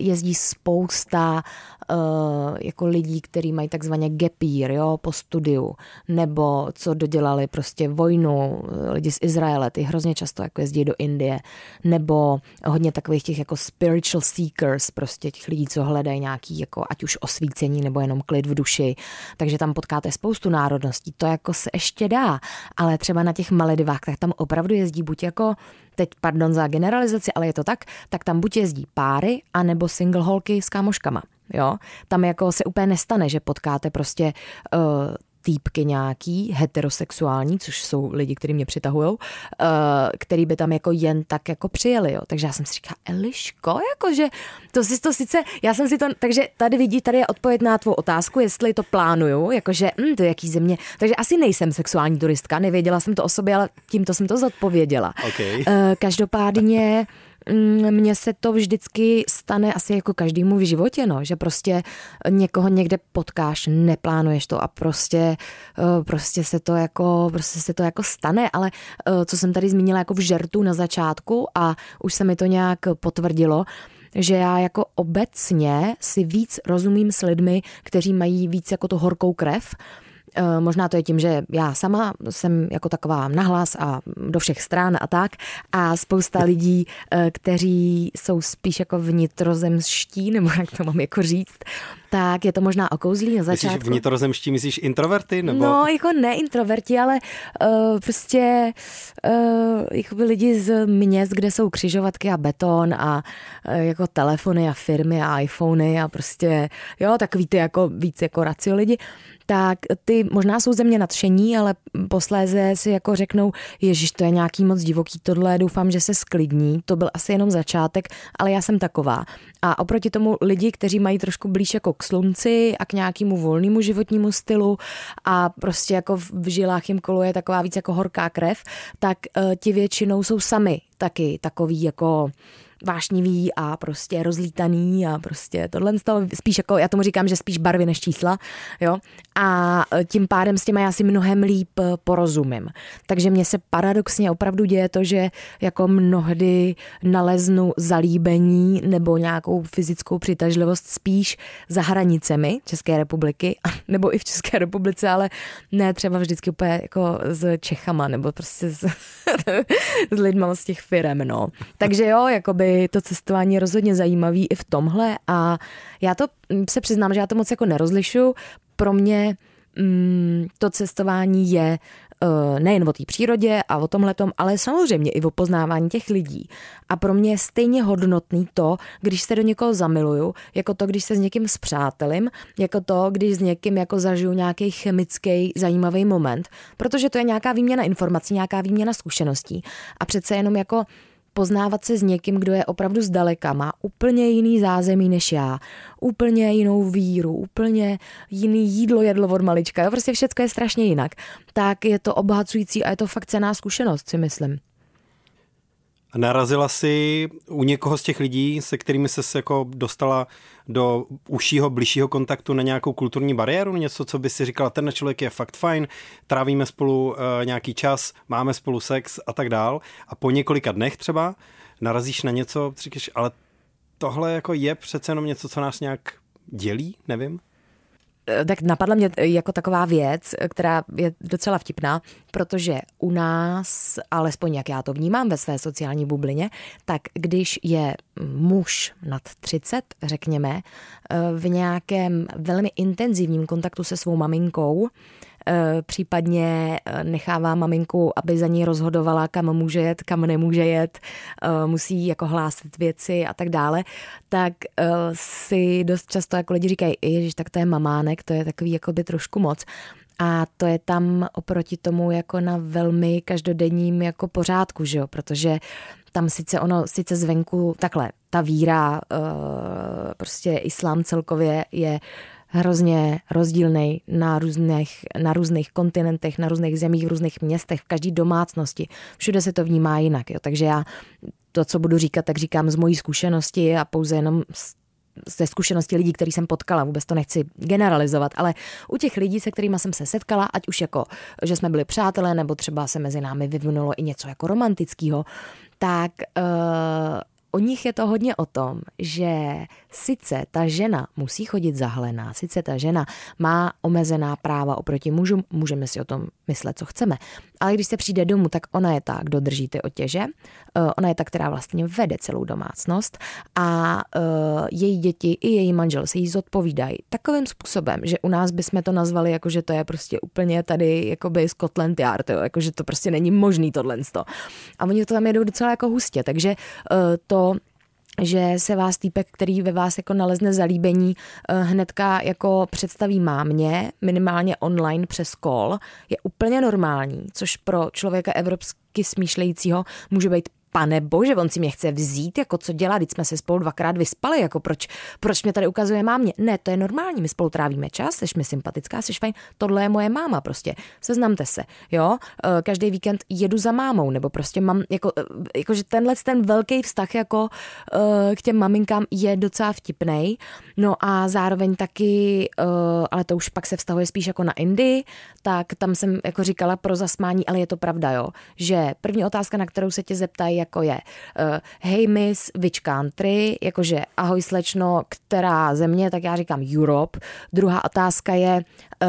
jezdí spousta uh, jako lidí, kteří mají takzvaně year, jo, po studiu, nebo co dodělali prostě vojnu, lidi z Izraele, ty hrozně často jako jezdí do Indie, nebo hodně takových těch jako spiritual seekers, prostě těch lidí, co hledají nějaký jako ať už osvícení nebo jenom klid v duši, takže tam potkáte spoustu národností, to jako se ještě dá, ale třeba na těch Maledivách, tak tam opravdu jezdí buď jako teď pardon za generalizaci, ale je to tak, tak tam buď jezdí páry, anebo single holky s kámoškama. Jo? Tam jako se úplně nestane, že potkáte prostě uh, týpky nějaký, heterosexuální, což jsou lidi, kteří mě přitahují, uh, který by tam jako jen tak jako přijeli, jo. Takže já jsem si říkala, Eliško, jakože to si to sice, já jsem si to, takže tady vidí, tady je odpověď na tvou otázku, jestli to plánuju, jakože, hm, to je jaký země, takže asi nejsem sexuální turistka, nevěděla jsem to o sobě, ale tímto jsem to zodpověděla. Okay. Uh, každopádně mně se to vždycky stane asi jako každému v životě, no, že prostě někoho někde potkáš, neplánuješ to a prostě, eh, prostě se to jako, prostě se to jako stane, ale eh, co jsem tady zmínila jako v žertu na začátku a už se mi to nějak potvrdilo, že já jako obecně si víc rozumím s lidmi, kteří mají víc jako to horkou krev, možná to je tím, že já sama jsem jako taková nahlas a do všech stran a tak a spousta lidí, eh, kteří jsou spíš jako vnitrozemští, nebo jak to mám jako říct, tak je to možná okouzlí na začátku. Myslíš vnitrozemští, myslíš introverty? Nebo... No, jako ne introverti, ale uh, prostě uh, jako lidi z měst, kde jsou křižovatky a beton a uh, jako telefony a firmy a iPhony a prostě, jo, takový ty jako víc jako racio lidi tak ty možná jsou ze mě nadšení, ale posléze si jako řeknou, ježiš, to je nějaký moc divoký tohle, doufám, že se sklidní. To byl asi jenom začátek, ale já jsem taková. A oproti tomu lidi, kteří mají trošku blíž jako k slunci a k nějakému volnému životnímu stylu a prostě jako v žilách jim koluje taková víc jako horká krev, tak uh, ti většinou jsou sami taky takový jako vášnivý a prostě rozlítaný a prostě tohle spíš jako, já tomu říkám, že spíš barvy než čísla, jo. A e, tím pádem s těma já si mnohem líp e, porozumím. Takže mně se paradoxně opravdu děje to, že jako mnohdy naleznu zalíbení nebo nějakou fyzickou přitažlivost spíš za hranicemi České republiky, nebo i v České republice, ale ne třeba vždycky úplně jako s Čechama, nebo prostě s, s lidma z těch firem, no. Takže jo, jakoby to cestování rozhodně zajímavý i v tomhle a já to mm, se přiznám, že já to moc jako nerozlišu. Pro mě mm, to cestování je uh, nejen o té přírodě a o tomhle, ale samozřejmě i o poznávání těch lidí. A pro mě je stejně hodnotný to, když se do někoho zamiluju, jako to, když se s někým zpřátelím, jako to, když s někým jako zažiju nějaký chemický zajímavý moment, protože to je nějaká výměna informací, nějaká výměna zkušeností. A přece jenom jako poznávat se s někým, kdo je opravdu zdaleka, má úplně jiný zázemí než já, úplně jinou víru, úplně jiný jídlo jedlo od malička, jo? prostě všechno je strašně jinak, tak je to obohacující a je to fakt cená zkušenost, si myslím. Narazila si u někoho z těch lidí, se kterými se jako dostala do užšího, bližšího kontaktu na nějakou kulturní bariéru, něco, co by si říkala, ten člověk je fakt fajn, trávíme spolu uh, nějaký čas, máme spolu sex a tak dál. A po několika dnech třeba narazíš na něco, říkáš, ale tohle jako je přece jenom něco, co nás nějak dělí, nevím. Eh, tak napadla mě eh, jako taková věc, eh, která je docela vtipná, protože u nás, alespoň jak já to vnímám ve své sociální bublině, tak když je muž nad 30, řekněme, v nějakém velmi intenzivním kontaktu se svou maminkou, případně eh, nechává maminku, aby za ní rozhodovala, kam může jet, kam nemůže jet, eh, musí jako hlásit věci a tak dále, tak si dost často jako lidi říkají, ježiš, tak to je mamánek, to je takový jako by trošku moc. A to je tam oproti tomu jako na velmi každodenním jako pořádku, že jo? protože tam sice ono, sice zvenku, takhle, ta víra, prostě islám celkově je hrozně rozdílný na různých, na různých kontinentech, na různých zemích, v různých městech, v každé domácnosti. Všude se to vnímá jinak. Jo. Takže já to, co budu říkat, tak říkám z mojí zkušenosti a pouze jenom z ze zkušenosti lidí, který jsem potkala, vůbec to nechci generalizovat, ale u těch lidí, se kterými jsem se setkala, ať už jako, že jsme byli přátelé, nebo třeba se mezi námi vyvinulo i něco jako romantického, tak uh, o nich je to hodně o tom, že sice ta žena musí chodit zahlená, sice ta žena má omezená práva oproti mužům, můžeme si o tom myslet, co chceme, ale když se přijde domů, tak ona je ta, kdo drží ty otěže, eh, ona je ta, která vlastně vede celou domácnost. A uh, její děti i její manžel se jí zodpovídají takovým způsobem, že u nás bychom to nazvali jako, že to je prostě úplně tady jakoby Scotland Yard, jo, jako, že to prostě není možný tohle. A oni to tam jedou docela jako hustě, takže uh, to že se vás týpek, který ve vás jako nalezne zalíbení, eh, hnedka jako představí mámě, minimálně online přes call, je úplně normální, což pro člověka evropsky smýšlejícího může být pane bože, on si mě chce vzít, jako co dělá, když jsme se spolu dvakrát vyspali, jako proč, proč mě tady ukazuje mámě. Ne, to je normální, my spolu trávíme čas, jsi mi sympatická, jsi fajn, tohle je moje máma prostě, seznamte se, jo, eh, každý víkend jedu za mámou, nebo prostě mám, jako, eh, jako že tenhle ten velký vztah jako eh, k těm maminkám je docela vtipný, no a zároveň taky, ale to už pak se vztahuje spíš jako na Indii, tak tam jsem jako říkala pro zasmání, ale je to pravda, jo, že první otázka, na kterou se tě zeptají, jako je uh, hey miss, which country, jakože ahoj slečno, která země, tak já říkám Europe. Druhá otázka je uh,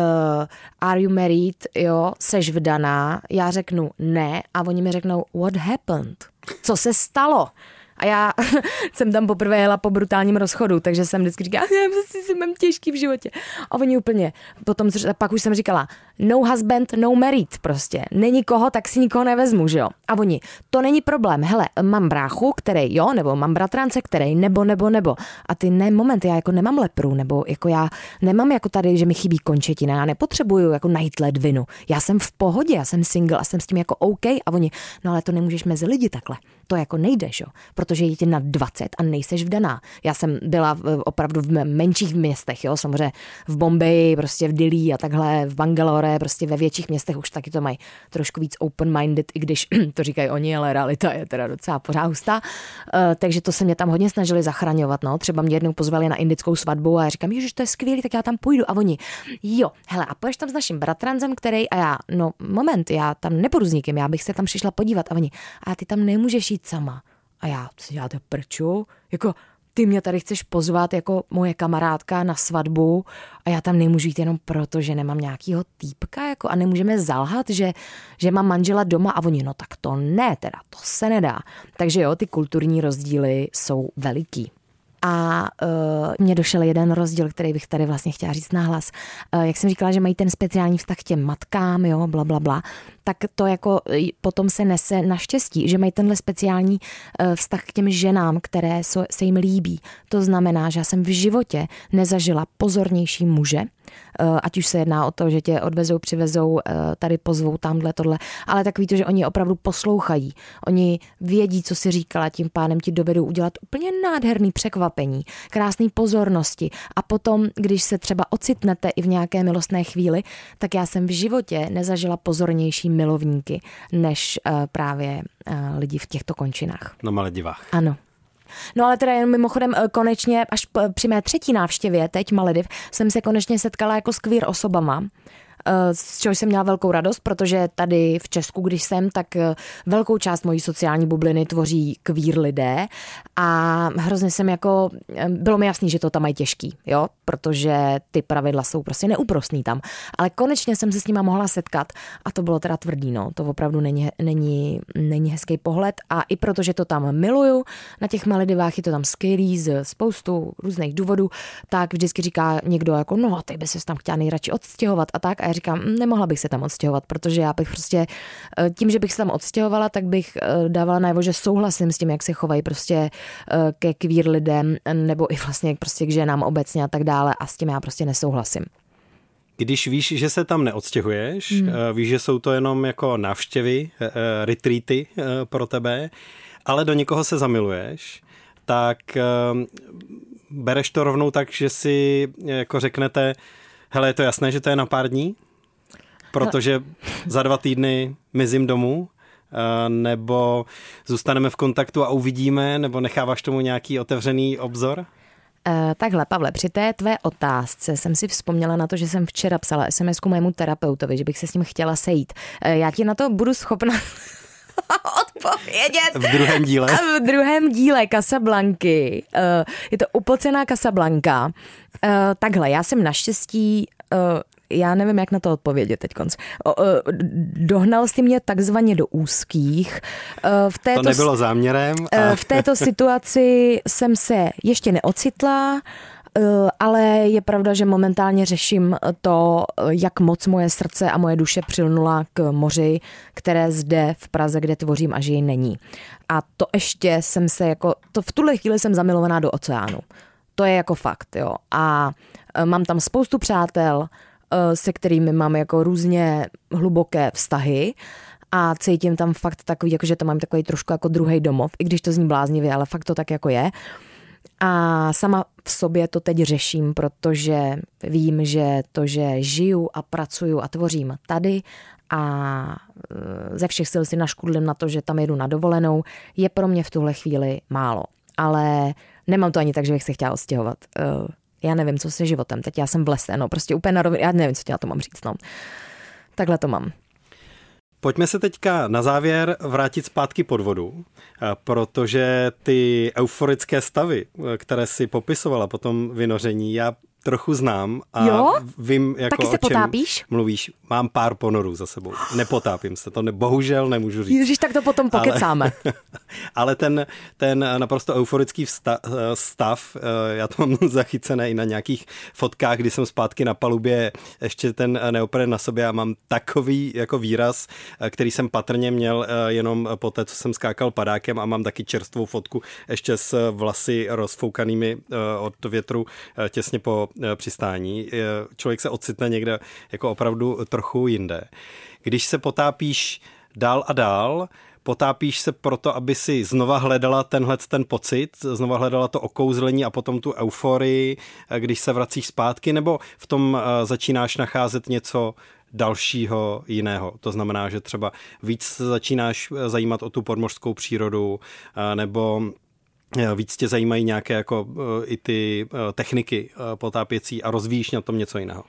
are you married, jo, seš vdaná, já řeknu ne a oni mi řeknou what happened, co se stalo. A já jsem tam poprvé jela po brutálním rozchodu, takže jsem vždycky říkala, já prostě si mám těžký v životě. A oni úplně, potom pak už jsem říkala, no husband, no married prostě. Není koho, tak si nikoho nevezmu, že jo. A oni, to není problém, hele, mám bráchu, který jo, nebo mám bratrance, který nebo, nebo, nebo. A ty ne, moment, já jako nemám lepru, nebo jako já nemám jako tady, že mi chybí končetina, já nepotřebuju jako najít ledvinu. Já jsem v pohodě, já jsem single a jsem s tím jako OK. A oni, no ale to nemůžeš mezi lidi takhle. To jako nejde, jo, protože je ti na 20 a nejseš vdaná. Já jsem byla opravdu v menších městech, jo, samozřejmě v Bombeji, prostě v Dili a takhle, v Bangalore, prostě ve větších městech už taky to mají trošku víc open-minded, i když to říkají oni, ale realita je teda docela pořád hustá. Uh, takže to se mě tam hodně snažili zachraňovat, no. Třeba mě jednou pozvali na indickou svatbu a já říkám, že to je skvělý, tak já tam půjdu. A oni, jo, hele, a poješ tam s naším bratrancem, který, a já, no moment, já tam nepůjdu s nikým, já bych se tam přišla podívat. A oni, a ty tam nemůžeš jít sama. A já si děláte prču? Jako, ty mě tady chceš pozvat jako moje kamarádka na svatbu a já tam nemůžu jít jenom proto, že nemám nějakýho týpka jako a nemůžeme zalhat, že, že mám manžela doma a oni, no tak to ne, teda to se nedá. Takže jo, ty kulturní rozdíly jsou veliký. A uh, mně došel jeden rozdíl, který bych tady vlastně chtěla říct nahlas. Uh, jak jsem říkala, že mají ten speciální vztah k těm matkám, jo, bla, bla, bla, tak to jako potom se nese naštěstí, že mají tenhle speciální uh, vztah k těm ženám, které se jim líbí. To znamená, že já jsem v životě nezažila pozornější muže, ať už se jedná o to, že tě odvezou, přivezou, eh, tady pozvou tamhle, tohle, ale takový to, že oni opravdu poslouchají. Oni vědí, co si říkala, tím pádem ti dovedou udělat úplně nádherný překvapení, krásný pozornosti a potom, když se třeba ocitnete i v nějaké milostné chvíli, tak já jsem v životě nezažila pozornější milovníky, než eh, právě lidi v těchto končinách. Na Maledivách. Ano. No ale teda jen mimochodem eh, konečně až při mé třetí návštěvě teď Malediv jsem se konečně setkala jako s queer osobama z čehož jsem měla velkou radost, protože tady v Česku, když jsem, tak eh, velkou část mojí sociální bubliny tvoří kvír lidé. A hrozně jsem jako, eh, bylo mi jasný, že to tam mají těžký, jo, protože ty pravidla jsou prostě neúprostný tam, ale konečně jsem se s nima mohla setkat a to bylo teda tvrdý, no, to opravdu není, není, není hezký pohled. A i protože to tam miluju, na těch Maledivách je to tam skvělý z spoustu různých důvodů, tak vždycky říká někdo jako, no, ty by se tam chtěla nejradši odstěhovat a tak. A já říkám, hm, nemohla bych se tam odstěhovat, protože já bych prostě eh, tím, že bych se tam odstěhovala, tak bych eh, dávala najevo, že souhlasím s tím, jak se chovají prostě eh, ke kvír lidem nebo i vlastně prostě k ženám obecně a tak dále a s tím já prostě nesouhlasím. Když víš, že se tam neodstěhuješ, hmm. víš, že jsou to jenom jako návštěvy, retreaty pro tebe, ale do někoho se zamiluješ, tak bereš to rovnou tak, že si jako řeknete, hele, je to jasné, že to je na pár dní? Protože za dva týdny mizím domů? Eh, nebo zůstaneme v kontaktu a uvidíme, nebo necháváš tomu nějaký otevřený obzor? Uh, takhle, Pavle, při té tvé otázce jsem si vzpomněla na to, že jsem včera psala sms mému terapeutovi, že bych se s ním chtěla sejít. Uh, já ti na to budu schopna odpovědět. V druhém díle? A v druhém díle Casablanky. Uh, je to upocená Casablanka. Uh, takhle, já jsem naštěstí uh, já nevím, jak na to odpovědět teď konc. Dohnal jsi mě takzvaně do úzkých. V této, to nebylo záměrem. A... V této situaci jsem se ještě neocitla, ale je pravda, že momentálně řeším to, jak moc moje srdce a moje duše přilnula k moři, které zde v Praze, kde tvořím a žijí, není. A to ještě jsem se jako, to v tuhle chvíli jsem zamilovaná do oceánu. To je jako fakt, jo. A mám tam spoustu přátel, Eh, se kterými mám jako různě hluboké vztahy a cítím tam fakt takový, jako že to mám takový trošku jako druhý domov, i když to zní bláznivě, ale fakt to tak jako je. A sama v sobě to teď řeším, protože vím, že to, že žiju a pracuju a tvořím tady a eh, ze všech sil si naškudlím na to, že tam jedu na dovolenou, je pro mě v tuhle chvíli málo. Ale nemám to ani tak, že bych se chtěla odstěhovat. Eh, já nevím, co se životem, teď já jsem v lese, no prostě úplně na rovinu, já nevím, co tě na to mám říct, no. Takhle to mám. Pojďme se teďka na závěr vrátit zpátky pod vodu, eh, protože ty euforické stavy, eh, které si popisovala po tom vynoření, já trochu znám a jo? vím, jako Taky se o čem potápíš? mluvíš. Mám pár ponorů za sebou. Nepotápím se, to ne, bohužel nemůžu říct. Ježíš, tak to potom pokecáme. Ale, ale ten, ten naprosto euforický vsta, stav, eh, já to mám zachycené i na nějakých fotkách, kdy jsem zpátky na palubě, ještě ten neopren na sobě a mám takový jako výraz, eh, který jsem patrně měl eh, jenom po té, co jsem skákal padákem a mám taky čerstvou fotku ještě s vlasy rozfoukanými od větru těsně po přistání. Člověk se ocitne někde jako opravdu trochu jinde. Když se potápíš dál a dál, potápíš se proto, aby si znova hledala tenhle ten pocit, znova hledala to okouzlení a potom tu euforii, když se vracíš zpátky, nebo v tom eh, začínáš nacházet něco dalšího jiného. To znamená, že třeba víc začínáš eh, zajímat o tu podmořskou přírodu, eh, nebo víc tě zajímají nějaké jako i ty techniky potápěcí a rozvíjíš na tom něco jiného.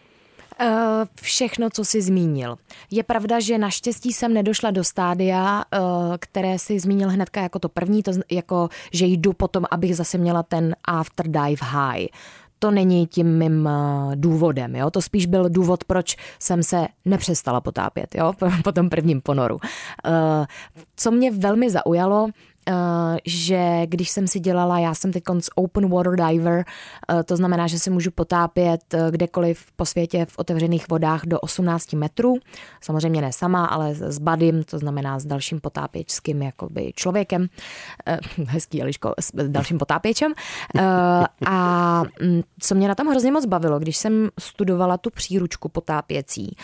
Eh, všechno, co jsi zmínil. Je pravda, že naštěstí jsem nedošla do stádia, eh, které si zmínil hnedka jako to první, to jako, že jdu potom, abych zase měla ten after dive high to není tím mým eh, důvodem, jo? to spíš byl důvod, proč jsem se nepřestala potápět, jo? po tom prvním ponoru. Co mě velmi zaujalo, že když jsem si dělala, já jsem teď open water diver, uh, to znamená, že se můžu potápět uh, kdekoliv po světě v otevřených vodách do 18 metrů. Samozřejmě ne sama, ale s badym, to znamená s dalším potápěčským jakoby člověkem. Hezký, Eliško, s dalším potápěčem. A mm, co mě na tom hrozně moc bavilo, když jsem studovala tu příručku potápěcí,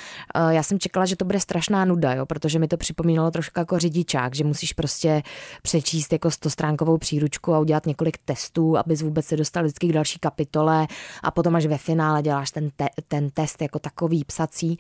já jsem čekala, že to bude strašná nuda, jo, protože mi to připomínalo trošku jako řidičák, že musíš prostě přečíst přečíst jako stostránkovou příručku a udělat několik testů, abys vůbec se dostal vždycky k další kapitole a potom až ve finále děláš ten, te, ten test jako takový psací.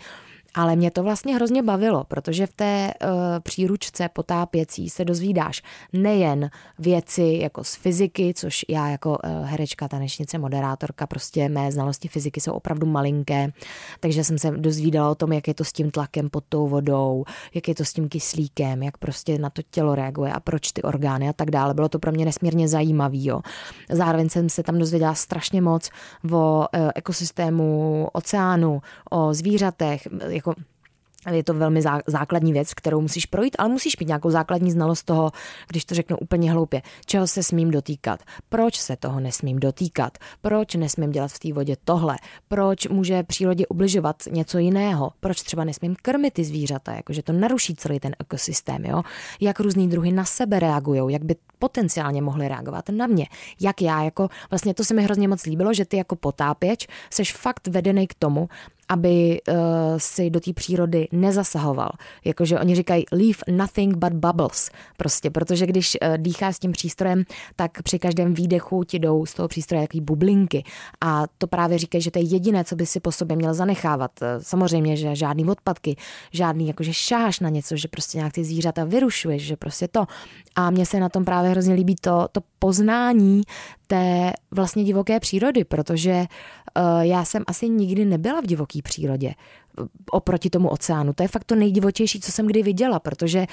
Ale mě to vlastně hrozně bavilo, protože v té uh, příručce potápěcí se dozvídáš nejen věci jako z fyziky, což já jako uh, herečka, tanečnice, moderátorka, prostě mé znalosti fyziky jsou opravdu malinké, takže jsem se dozvídala o tom, jak je to s tím tlakem pod tou vodou, jak je to s tím kyslíkem, jak prostě na to tělo reaguje a proč ty orgány a tak dále. Bylo to pro mě nesmírně zajímavý. Jo. Zároveň jsem se tam dozvěděla strašně moc o uh, ekosystému oceánu, o zvířatech, jako je to velmi základní věc, kterou musíš projít, ale musíš mít nějakou základní znalost toho, když to řeknu úplně hloupě, čeho se smím dotýkat, proč se toho nesmím dotýkat, proč nesmím dělat v té vodě tohle, proč může přírodě ubližovat něco jiného, proč třeba nesmím krmit ty zvířata, jakože to naruší celý ten ekosystém, jo? jak různý druhy na sebe reagují, jak by potenciálně mohly reagovat na mě, jak já jako, vlastně to se mi hrozně moc líbilo, že ty jako potápěč seš fakt vedený k tomu, aby uh, si do té přírody nezasahoval. Jakože oni říkají leave nothing but bubbles. Prostě, protože když uh, dýcháš s tím přístrojem, tak při každém výdechu ti jdou z toho přístroje jaký bublinky. A to právě říkají, že to je jediné, co by si po sobě měl zanechávat. Samozřejmě, že žádný odpadky, žádný jakože šáš na něco, že prostě nějak ty zvířata vyrušuješ, že prostě to. A mně se na tom právě hrozně líbí to, to poznání té vlastně divoké přírody, protože uh, já jsem asi nikdy nebyla v divoké přírodě oproti tomu oceánu. To je fakt to nejdivočejší, co jsem kdy viděla, protože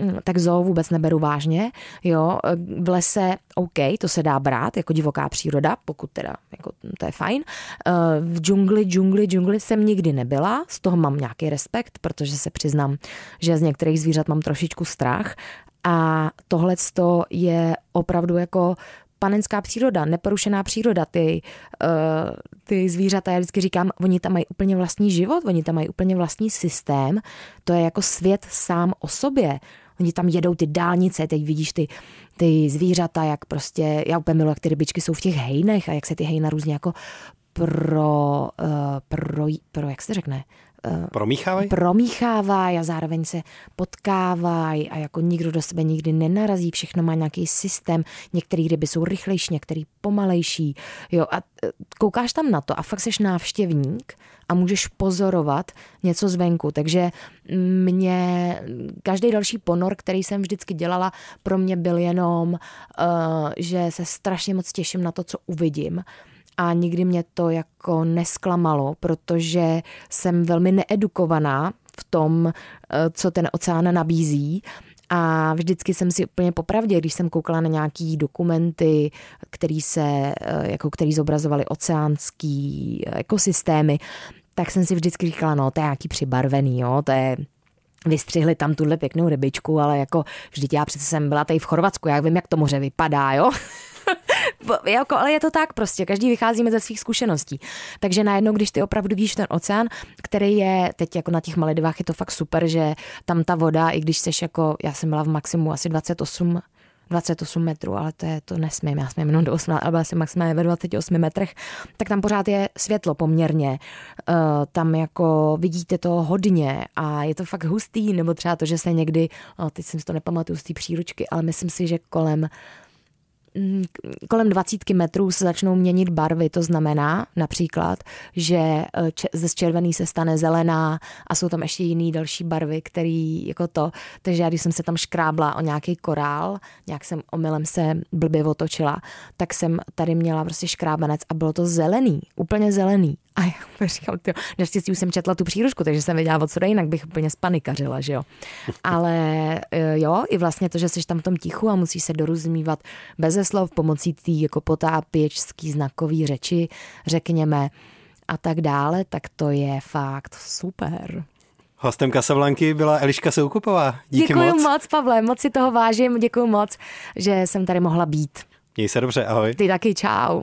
hm, tak zoo vůbec neberu vážně. Jo, v lese OK, to se dá brát jako divoká příroda, pokud teda, jako, to je fajn. Eh, v džungli, džungli, džungli jsem nikdy nebyla, z toho mám nějaký respekt, protože se přiznám, že z některých zvířat mám trošičku strach, a tohle je opravdu jako panenská příroda, neporušená příroda. Ty, uh, ty zvířata, já vždycky říkám, oni tam mají úplně vlastní život, oni tam mají úplně vlastní systém. To je jako svět sám o sobě. Oni tam jedou ty dálnice, teď vidíš ty, ty zvířata, jak prostě, já úplně miluji, jak ty rybičky jsou v těch hejnech a jak se ty hejna různě jako pro, uh, pro, pro, jak se řekne, promíchávají? Promíchávají a zároveň se potkávají a jako nikdo do sebe nikdy nenarazí, všechno má nějaký systém, některé ryby jsou rychlejší, některé pomalejší, jo a eh, koukáš tam na to a fakt seš návštěvník a můžeš pozorovat něco zvenku, takže mě každý další ponor, který jsem vždycky dělala, pro mě byl jenom, uh, že se strašně moc těším na to, co uvidím a nikdy mě to jako nesklamalo, protože jsem velmi needukovaná v tom, eh, co ten oceán nabízí. A vždycky jsem si úplně popravdě, když jsem koukala na nějaký dokumenty, který se, eh, jako který zobrazovali oceánský ekosystémy, tak jsem si vždycky říkala, no to je nějaký přibarvený, jo, to je vystřihli tam tuhle pěknou rybičku, ale jako vždyť já přece jsem byla tady v Chorvatsku, já vím, jak to moře vypadá, jo. Jako, ale je to tak prostě, každý vycházíme ze svých zkušeností. Takže najednou, když ty opravdu víš ten oceán, který je teď jako na těch Maledivách, je to fakt super, že tam ta voda, i když seš jako, já jsem byla v maximu asi 28 28 metrů, ale to, je, to nesmím, já smím jenom do 8, ale asi maximálně ve 28 metrech, tak tam pořád je světlo poměrně. Uh, tam jako vidíte to hodně a je to fakt hustý, nebo třeba to, že se někdy, oh, teď jsem si to nepamatuju z té příručky, ale myslím si, že kolem kolem 20 metrů se začnou měnit barvy. To znamená například, že eh, ze červený se stane zelená a jsou tam ještě jiný další barvy, který jako to. Takže já, když jsem se tam škrábla o nějaký korál, nějak jsem omylem se blbě otočila, tak jsem tady měla prostě škrábanec a bylo to zelený, úplně zelený. A já říkám, tyjo, naštěstí už jsem četla tu příručku, takže jsem věděla, o co jinak bych úplně spanikařila, že jo. Ale eh, jo, i vlastně to, že jsi tam v tom tichu a musíš se dorozumívat bez slov pomocí té jako potápěčský znakový řeči, řekněme, a tak dále, tak to je fakt super. Hostem Kasablanky byla Eliška Soukupová. Díky děkuji moc. moc, Pavle, moc si toho vážím, děkuji moc, že jsem tady mohla být. Měj se dobře, ahoj. Ty taky, čau.